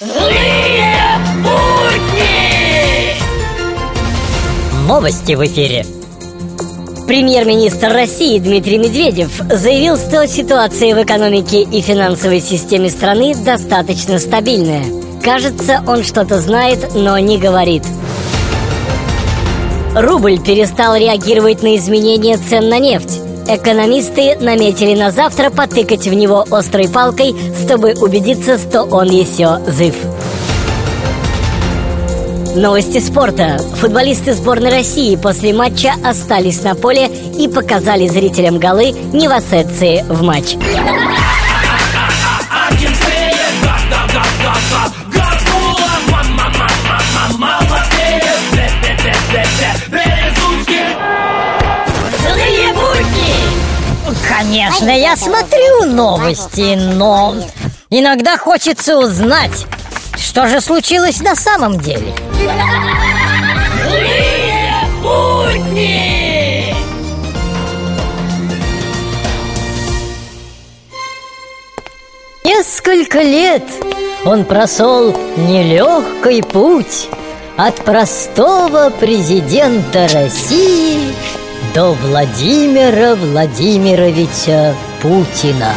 Злые будни! Новости в эфире. Премьер-министр России Дмитрий Медведев заявил, что ситуация в экономике и финансовой системе страны достаточно стабильная. Кажется, он что-то знает, но не говорит. Рубль перестал реагировать на изменения цен на нефть. Экономисты наметили на завтра потыкать в него острой палкой, чтобы убедиться, что он еще жив. Новости спорта. Футболисты сборной России после матча остались на поле и показали зрителям голы не в в матч. Конечно, я смотрю новости, но иногда хочется узнать, что же случилось на самом деле. Несколько лет он прошел нелегкий путь от простого президента России до Владимира Владимировича Путина.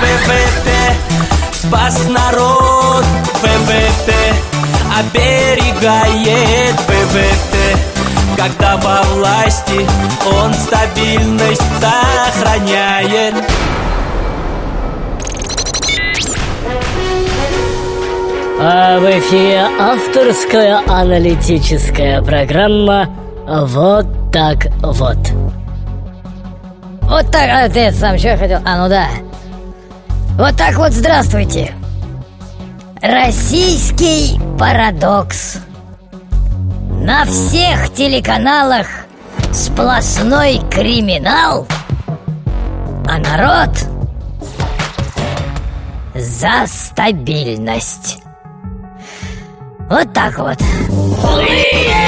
ПВТ спас народ. ПВТ оберегает ПВТ Когда во власти он стабильность сохраняет. А в эфире авторская аналитическая программа «Вот так вот». Вот так, а ты сам что хотел? А, ну да. Вот так вот, здравствуйте. Российский парадокс. На всех телеканалах сплошной криминал, а народ за стабильность. Вот так вот. Злые!